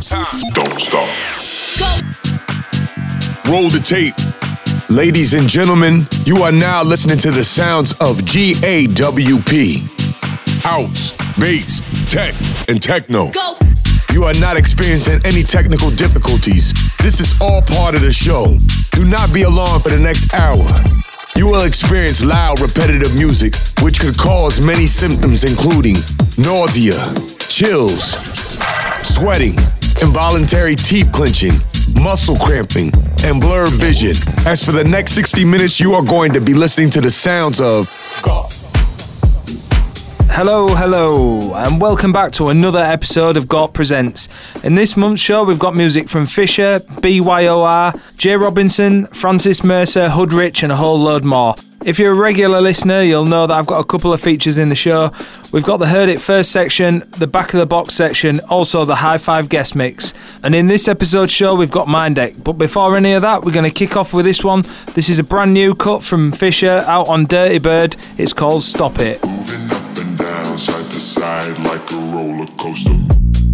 Don't stop. Roll the tape. Ladies and gentlemen, you are now listening to the sounds of GAWP. House, bass, tech, and techno. Go. You are not experiencing any technical difficulties. This is all part of the show. Do not be alarmed for the next hour. You will experience loud, repetitive music, which could cause many symptoms, including nausea, chills, sweating, involuntary teeth clenching, muscle cramping, and blurred vision. As for the next 60 minutes, you are going to be listening to the sounds of Hello, hello, and welcome back to another episode of Gawp Presents. In this month's show, we've got music from Fisher, BYOR, Jay Robinson, Francis Mercier, Hoodrich, and a whole load more. If you're a regular listener, you'll know that I've got a couple of features in the show. We've got the Heard It First section, the Back of the Box section, also the High Five guest mix. And in this episode show, we've got Mind Deck. But before any of that, we're going to kick off with this one. This is a brand new cut from Fisher out on Dirty Bird. It's called Stop It. Down, side to side like a roller coaster.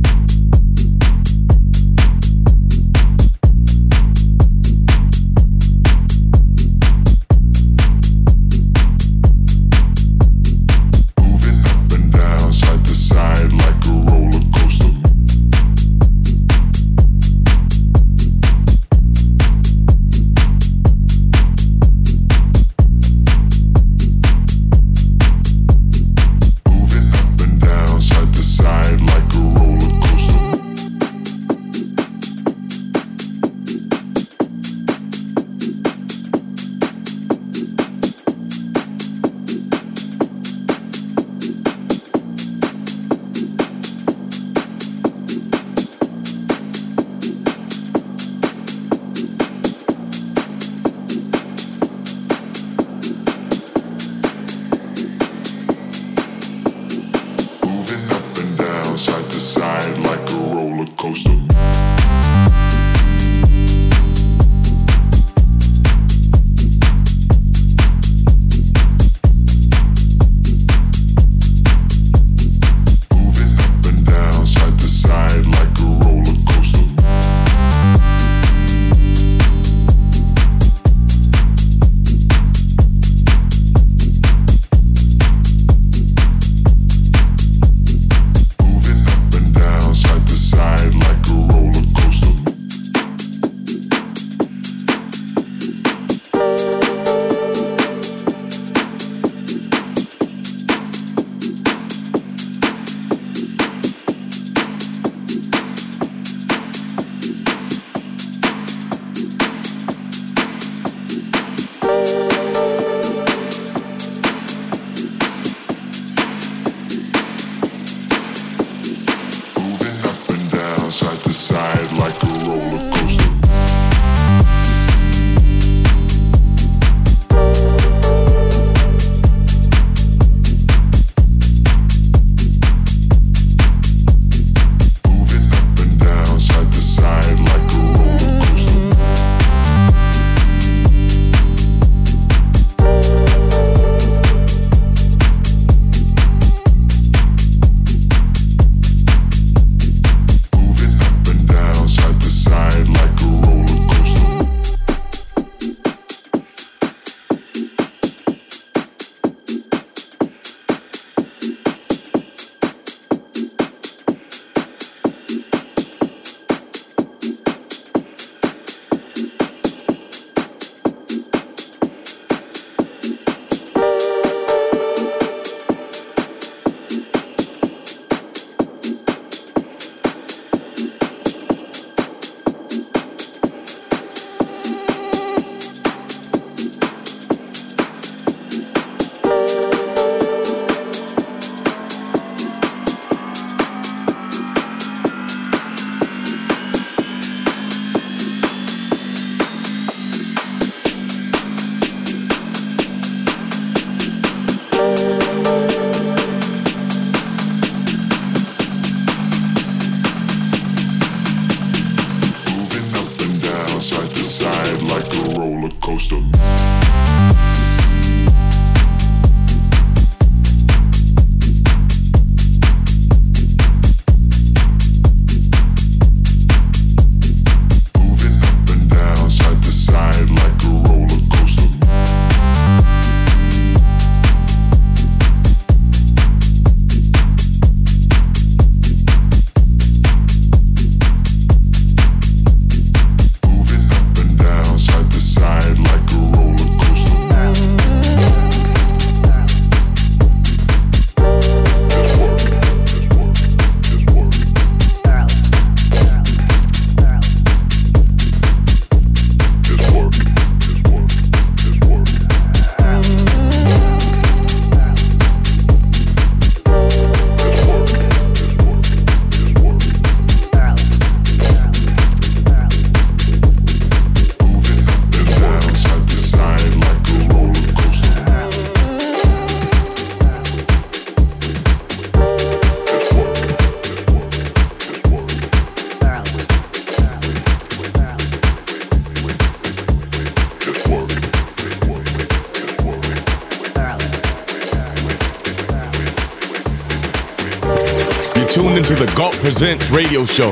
Presents radio show.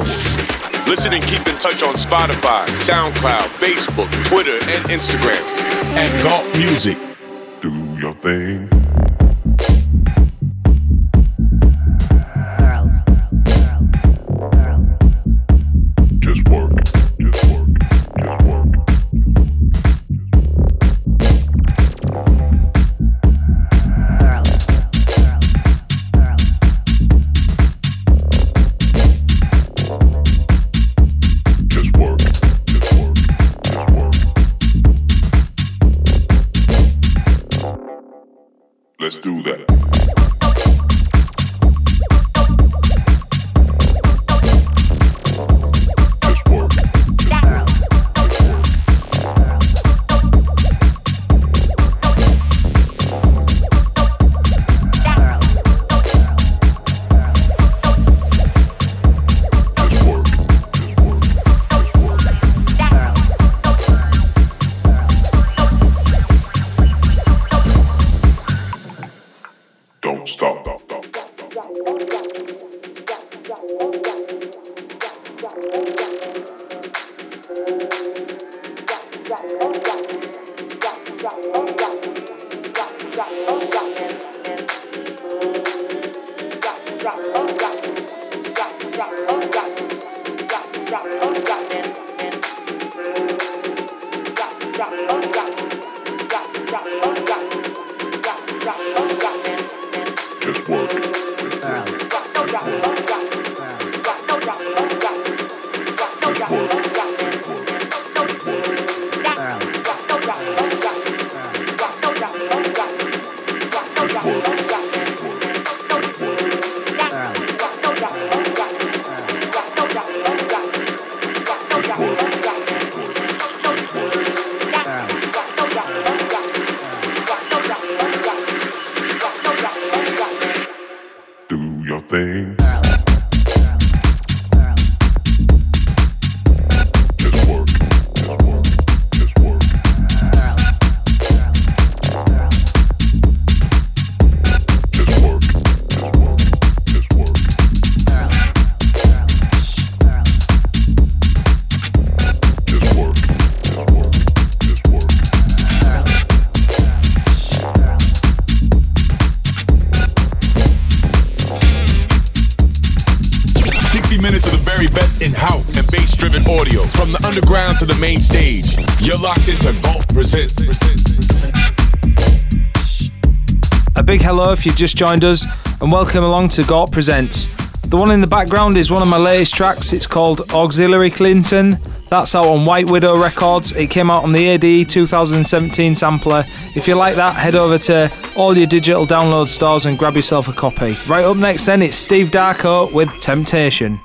Listen and keep in touch on Spotify, SoundCloud, Facebook, Twitter, and Instagram at Gawp Music. Do your thing. If you've just joined us, and welcome along to Gawp Presents. The one in the background is one of my latest tracks. It's called Auxiliary Clinton. That's out on White Widow Records. It came out on the ADE 2017 sampler. If you like that, head over to all your digital download stores and grab yourself a copy. Right up next, then, it's Steve Darko with Temptation.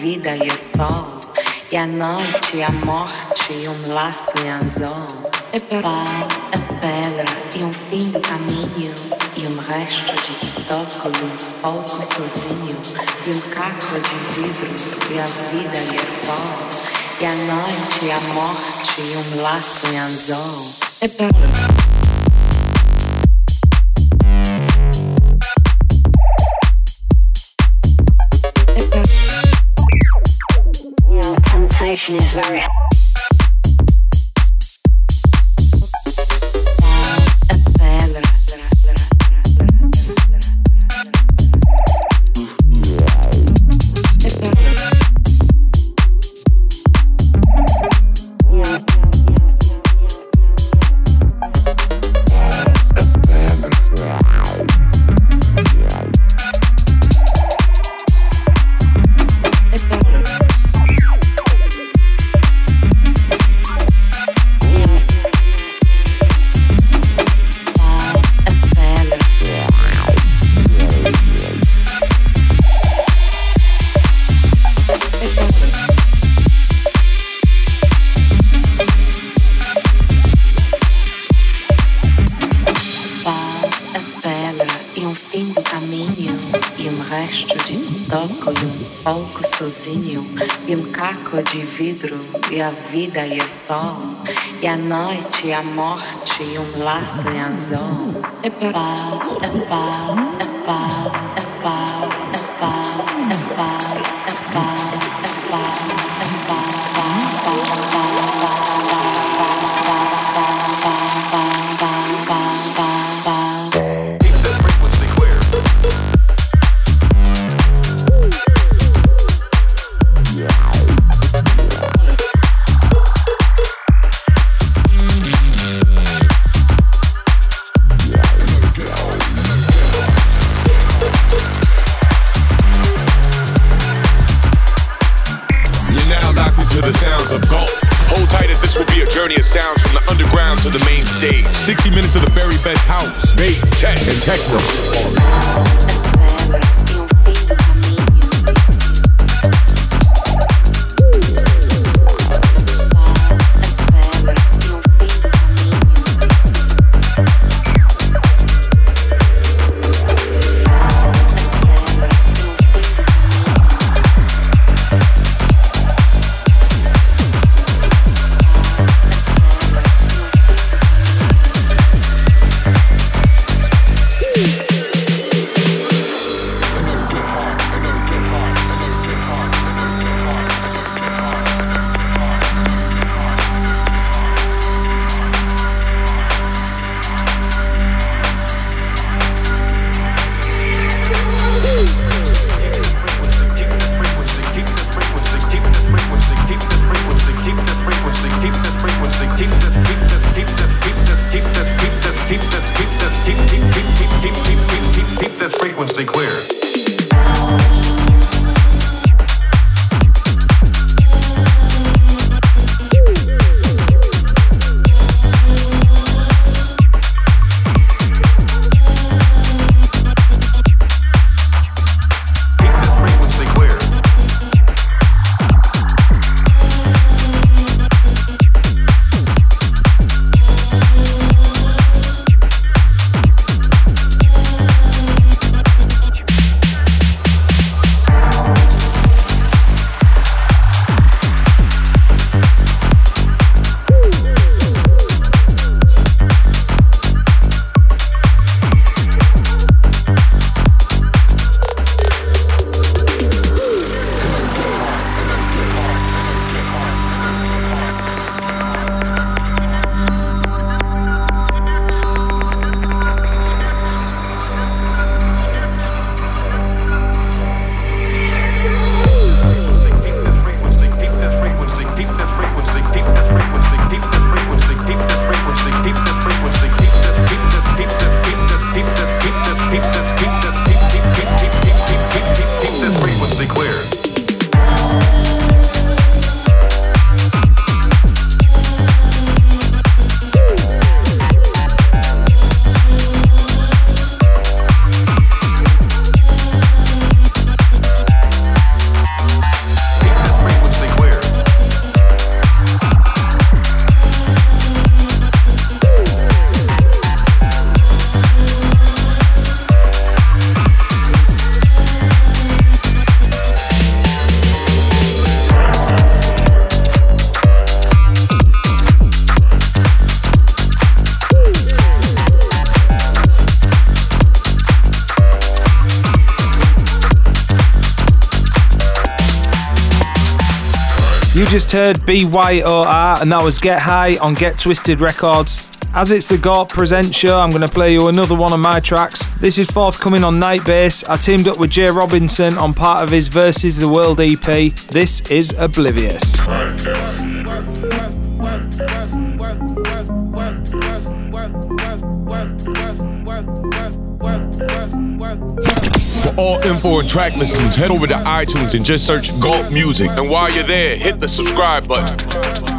Vida e o sol e a noite e a morte e um laço em anzol. É pau, é pedra e um fim do caminho. E um resto de toco e um pouco sozinho. E um caco de vidro e a vida e o sol e a noite e a morte e um laço em anzol. É vibration is very high. Sozinho. E um caco de vidro e a vida e a sol. E a noite e a morte e um laço em anzol. É pau, é pau, é pau, é pau, é pau, é pau, just heard BYOR, and that was Get High on Get Twisted Records. As it's the Gawp Present show, I'm going to play you another one of my tracks. This is forthcoming on Night Bass. I teamed up with Jay Robinson on part of his Versus the World EP. This is Oblivious. All info and track listings, head over to iTunes and just search Gawp Music. And while you're there, hit the subscribe button.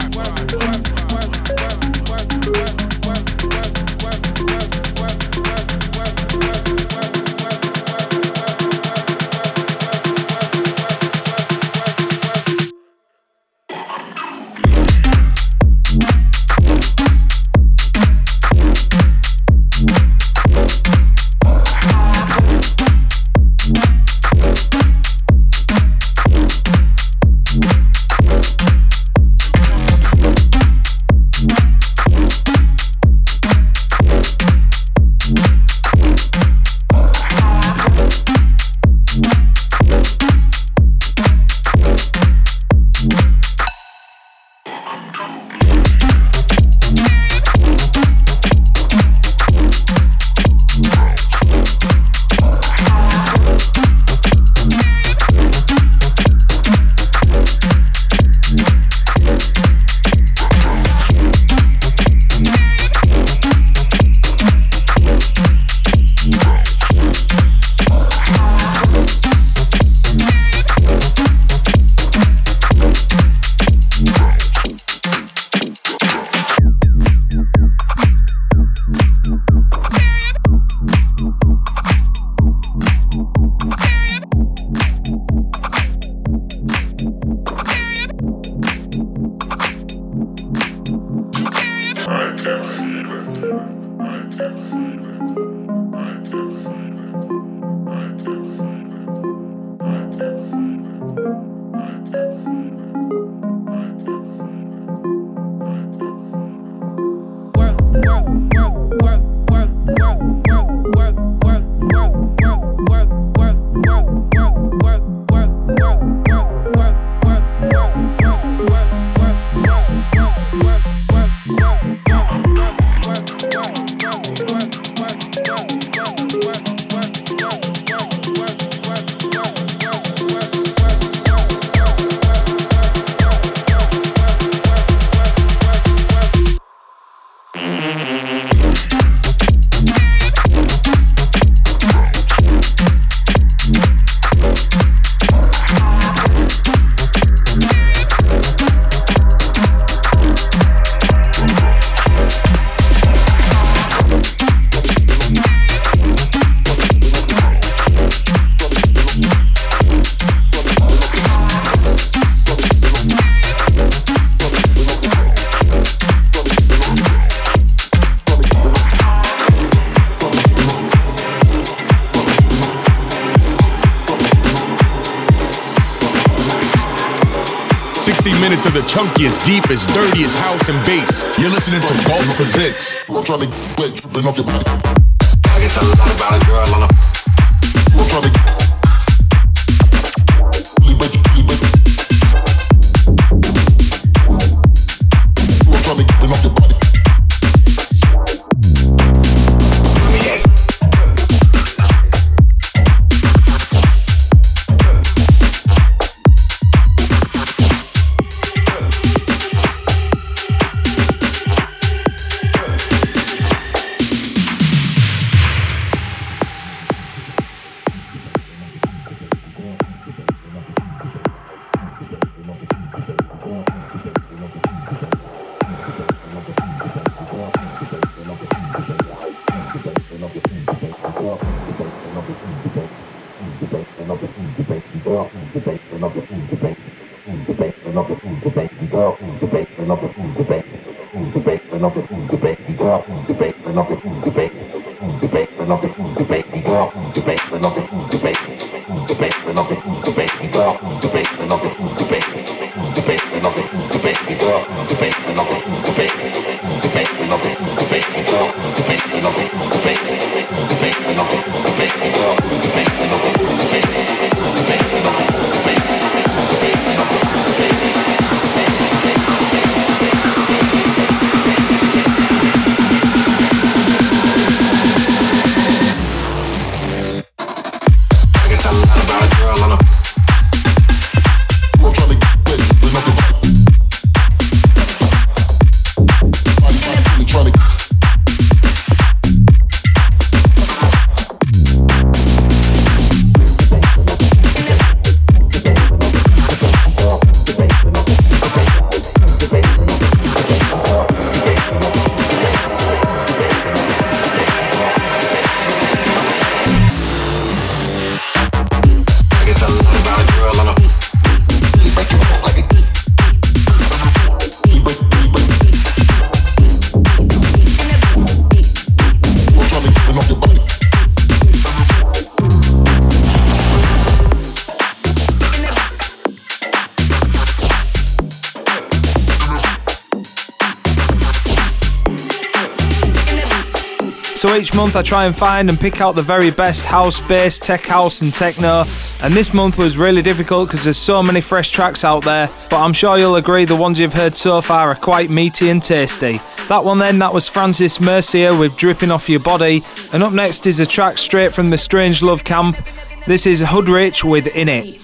Minutes of the chunkiest, deepest, dirtiest house and bass. You're listening to Gawp Presents. I'm trying to get tripping off your body. I can tell a lot about a girl on a. month I try and find and pick out the very best house, bass, tech house, and techno. And this month was really difficult because there's so many fresh tracks out there. But I'm sure you'll agree the ones you've heard so far are quite meaty and tasty. That one then, that was Francis Mercier with Dripping Off Your Body. And up next is a track straight from the Strange Love Camp. This is Hoodrich with In It.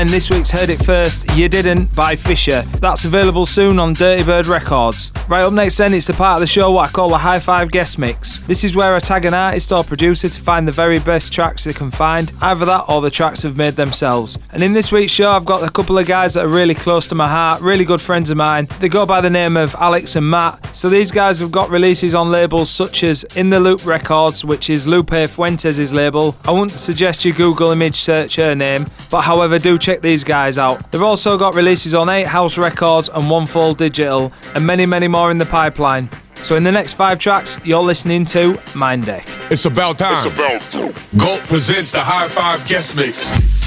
We this week's Heard It First, You Didn't by Fisher. That's available soon on Dirty Bird Records. Right up next then, it's the part of the show what I call the High Five Guest Mix. This is where I tag an artist or producer to find the very best tracks they can find, either that or the tracks they've made themselves. And in this week's show, I've got a couple of guys that are really close to my heart, really good friends of mine. They go by the name of Alex and Matt. So these guys have got releases on labels such as In the Loop Records, which is Lupe Fuentes' label. I wouldn't suggest you Google image search her name, but however, do check these guys out. They've also got releases on 8 House Records and One Fall Digital, and many, many more in the pipeline. So in the next five tracks, you're listening to Mindeq. It's about time. It's about time. Gawp presents the High Five Guest Mix.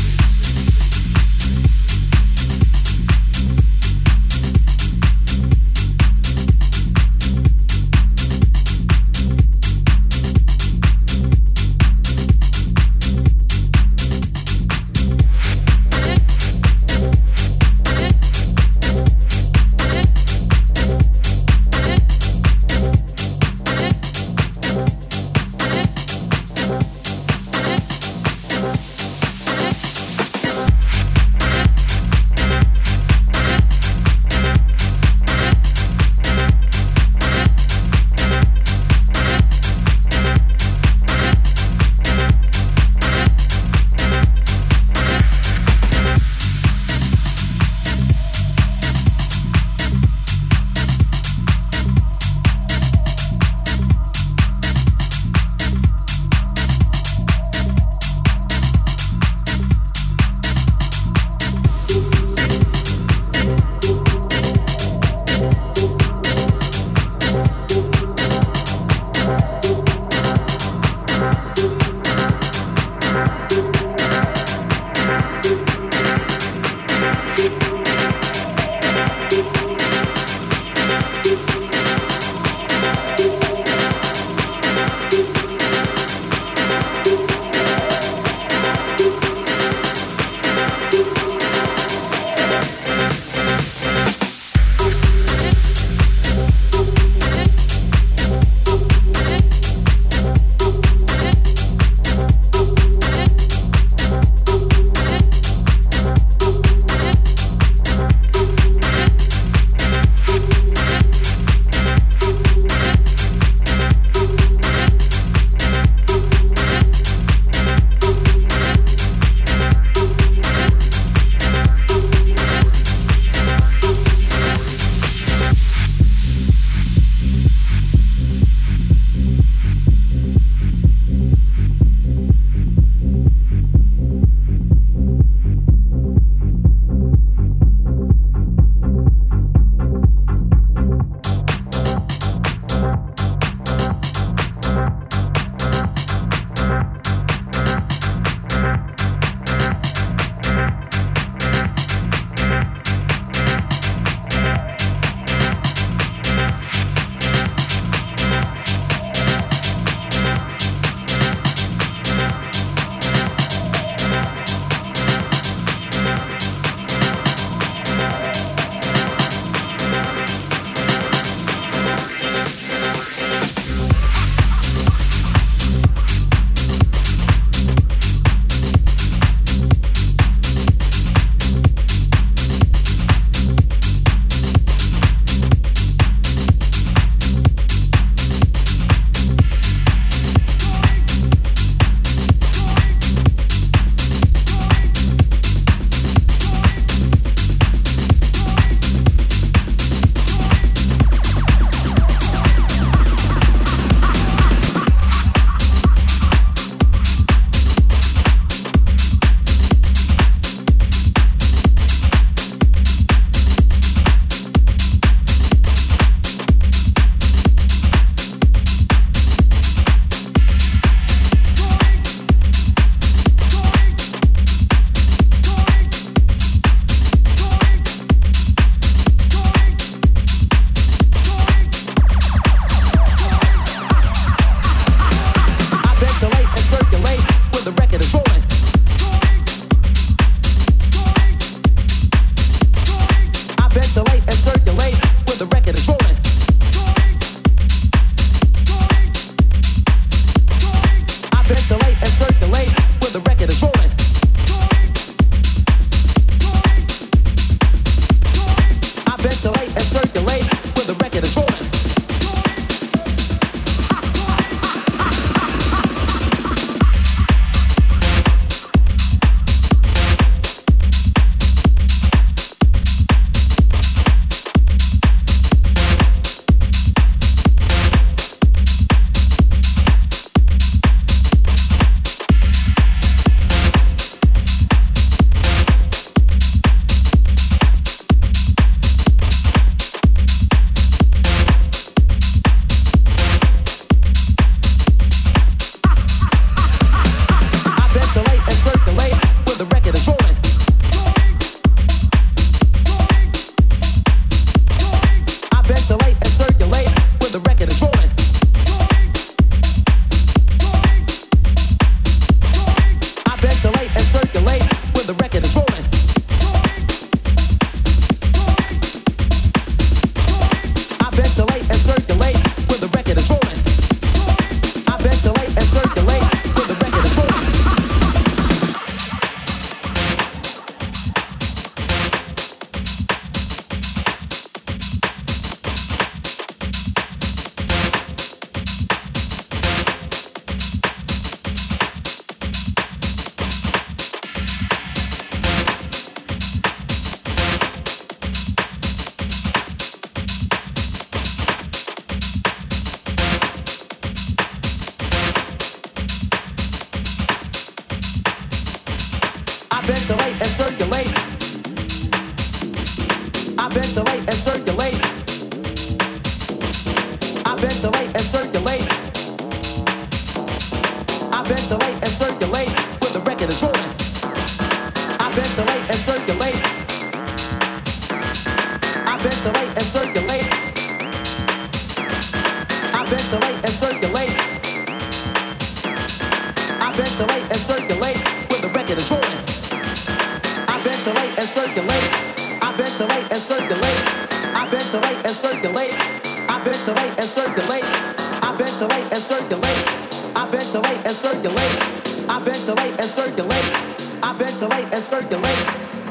circulate.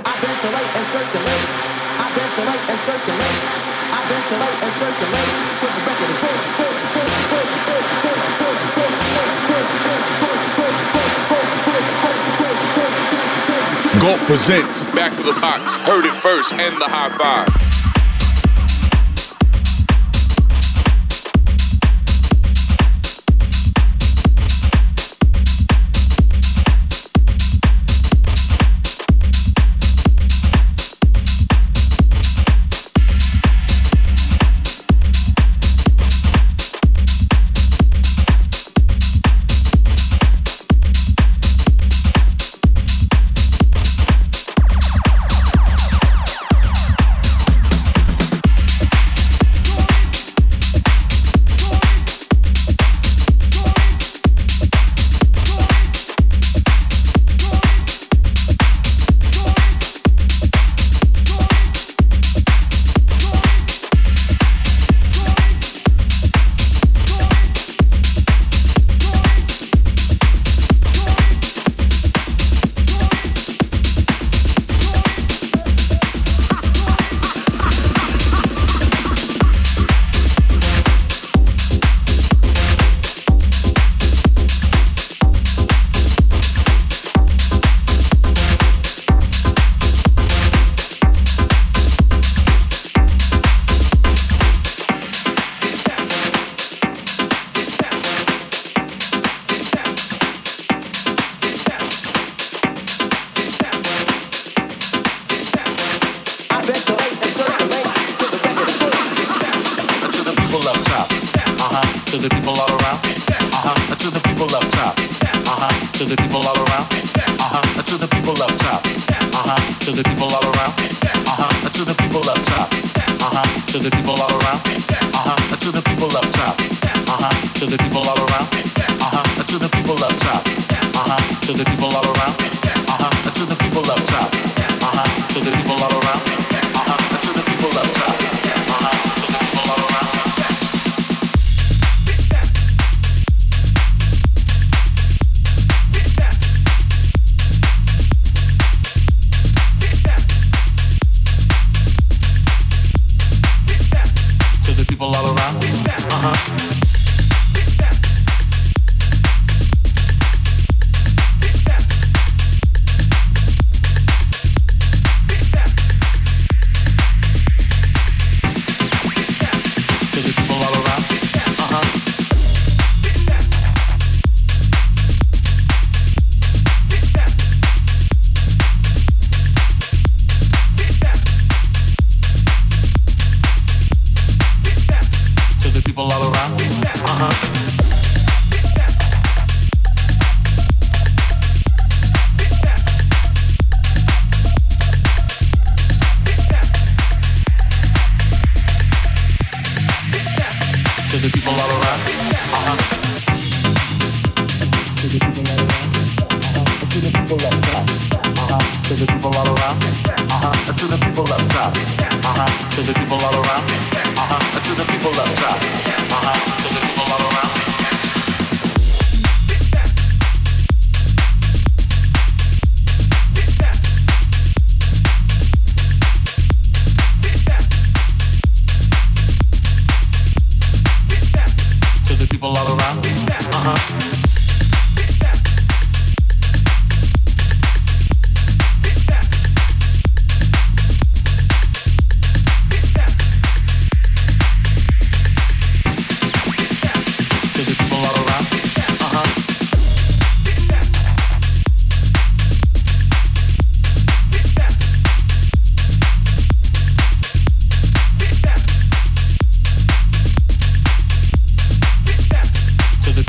I ventilate and circulate. I ventilate and circulate. I ventilate and circulate. Gawp presents Back to the Box, Heard It First, and the High Five.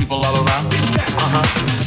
To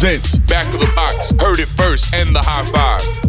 presents Back of the Box. Heard it first and the high five.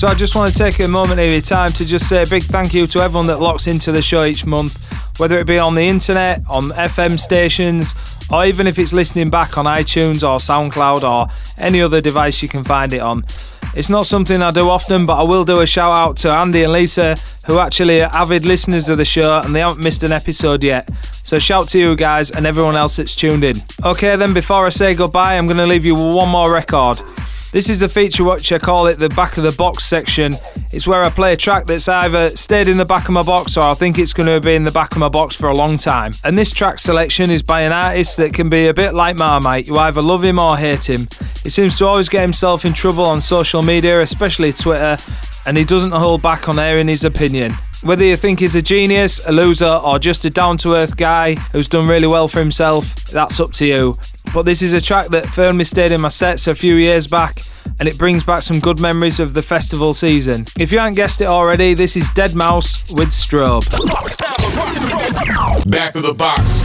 So I just want to take a moment of your time to just say a big thank you to everyone that locks into the show each month, whether it be on the internet, on FM stations, or even if it's listening back on iTunes or SoundCloud or any other device you can find it on. It's not something I do often, but I will do a shout out to Andy and Lisa, who actually are avid listeners of the show and they haven't missed an episode yet. So shout to you guys and everyone else that's tuned in. Okay, then before I say goodbye, I'm going to leave you with one more record. This is a feature which I call it the back of the box section. It's where I play a track that's either stayed in the back of my box or I think it's going to be in the back of my box for a long time. And this track selection is by an artist that can be a bit like Marmite. You either love him or hate him. He seems to always get himself in trouble on social media, especially Twitter, and he doesn't hold back on airing his opinion. Whether you think he's a genius, a loser, or just a down to earth guy who's done really well for himself, that's up to you. But this is a track that firmly stayed in my sets a few years back, and it brings back some good memories of the festival season. If you haven't guessed it already, this is deadmau5 with Strobe. Back of the box.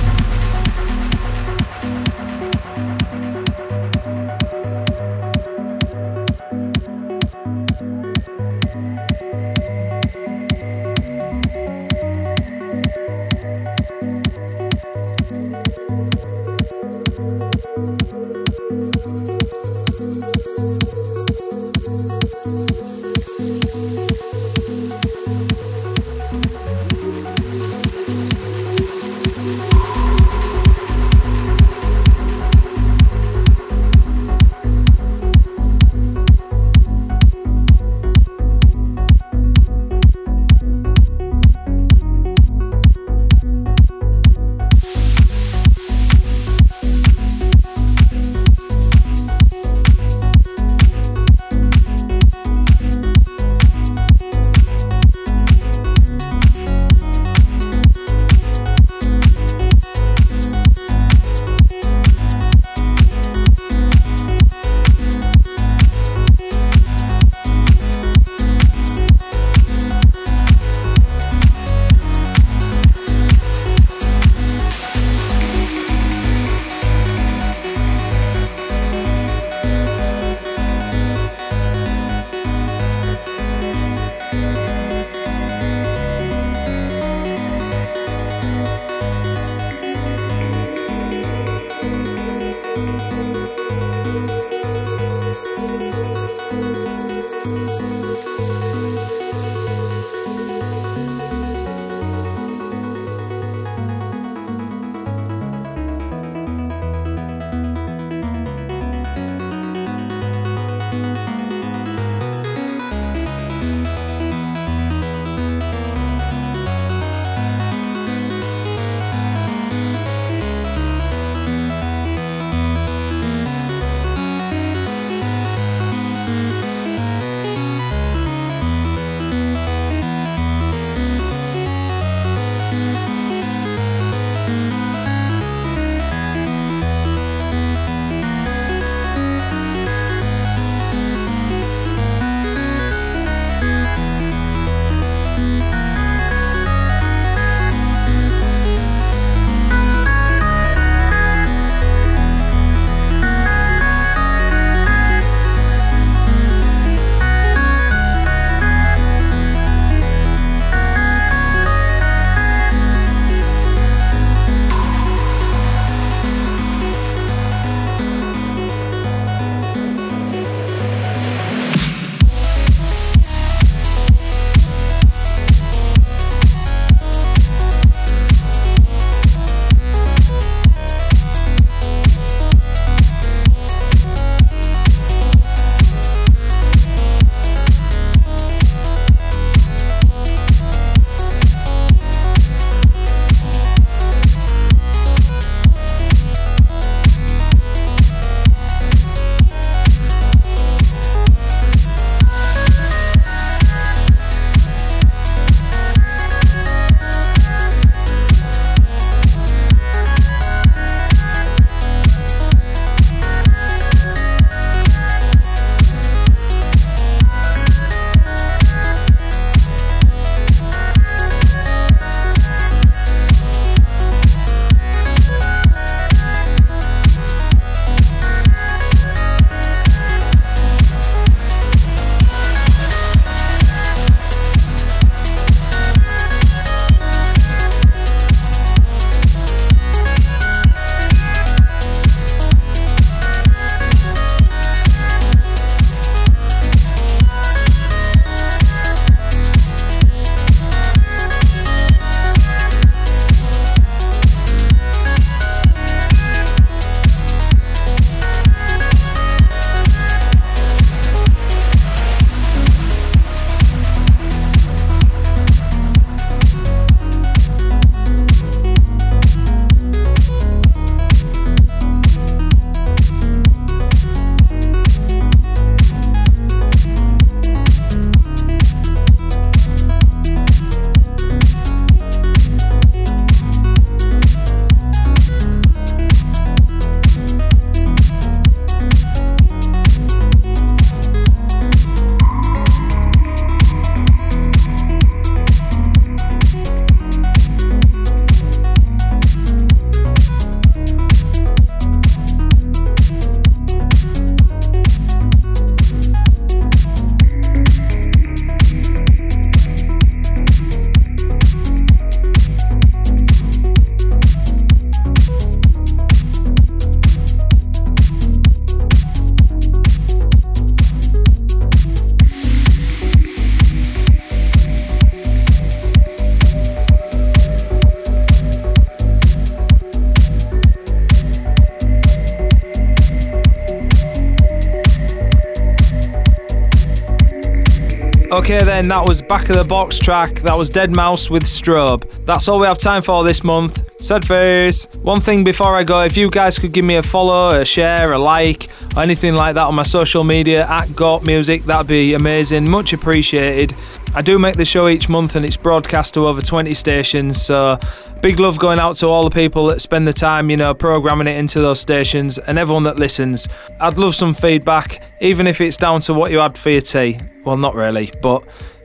Then, that was Back of the Box track. That was deadmau5 with Strobe. That's all we have time for this month. Sad face. One thing before I go, if you guys could give me a follow, a share, a like, or anything like that on my social media at Gawp Music, that'd be amazing. Much appreciated. I do make the show each month and it's broadcast to over 20 stations, so big love going out to all the people that spend the time, you know, programming it into those stations and everyone that listens. I'd love some feedback, even if it's down to what you had for your tea. Well, not really, but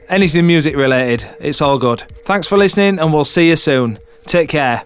anything music related, it's all good. Thanks for listening and we'll see you soon. Take care.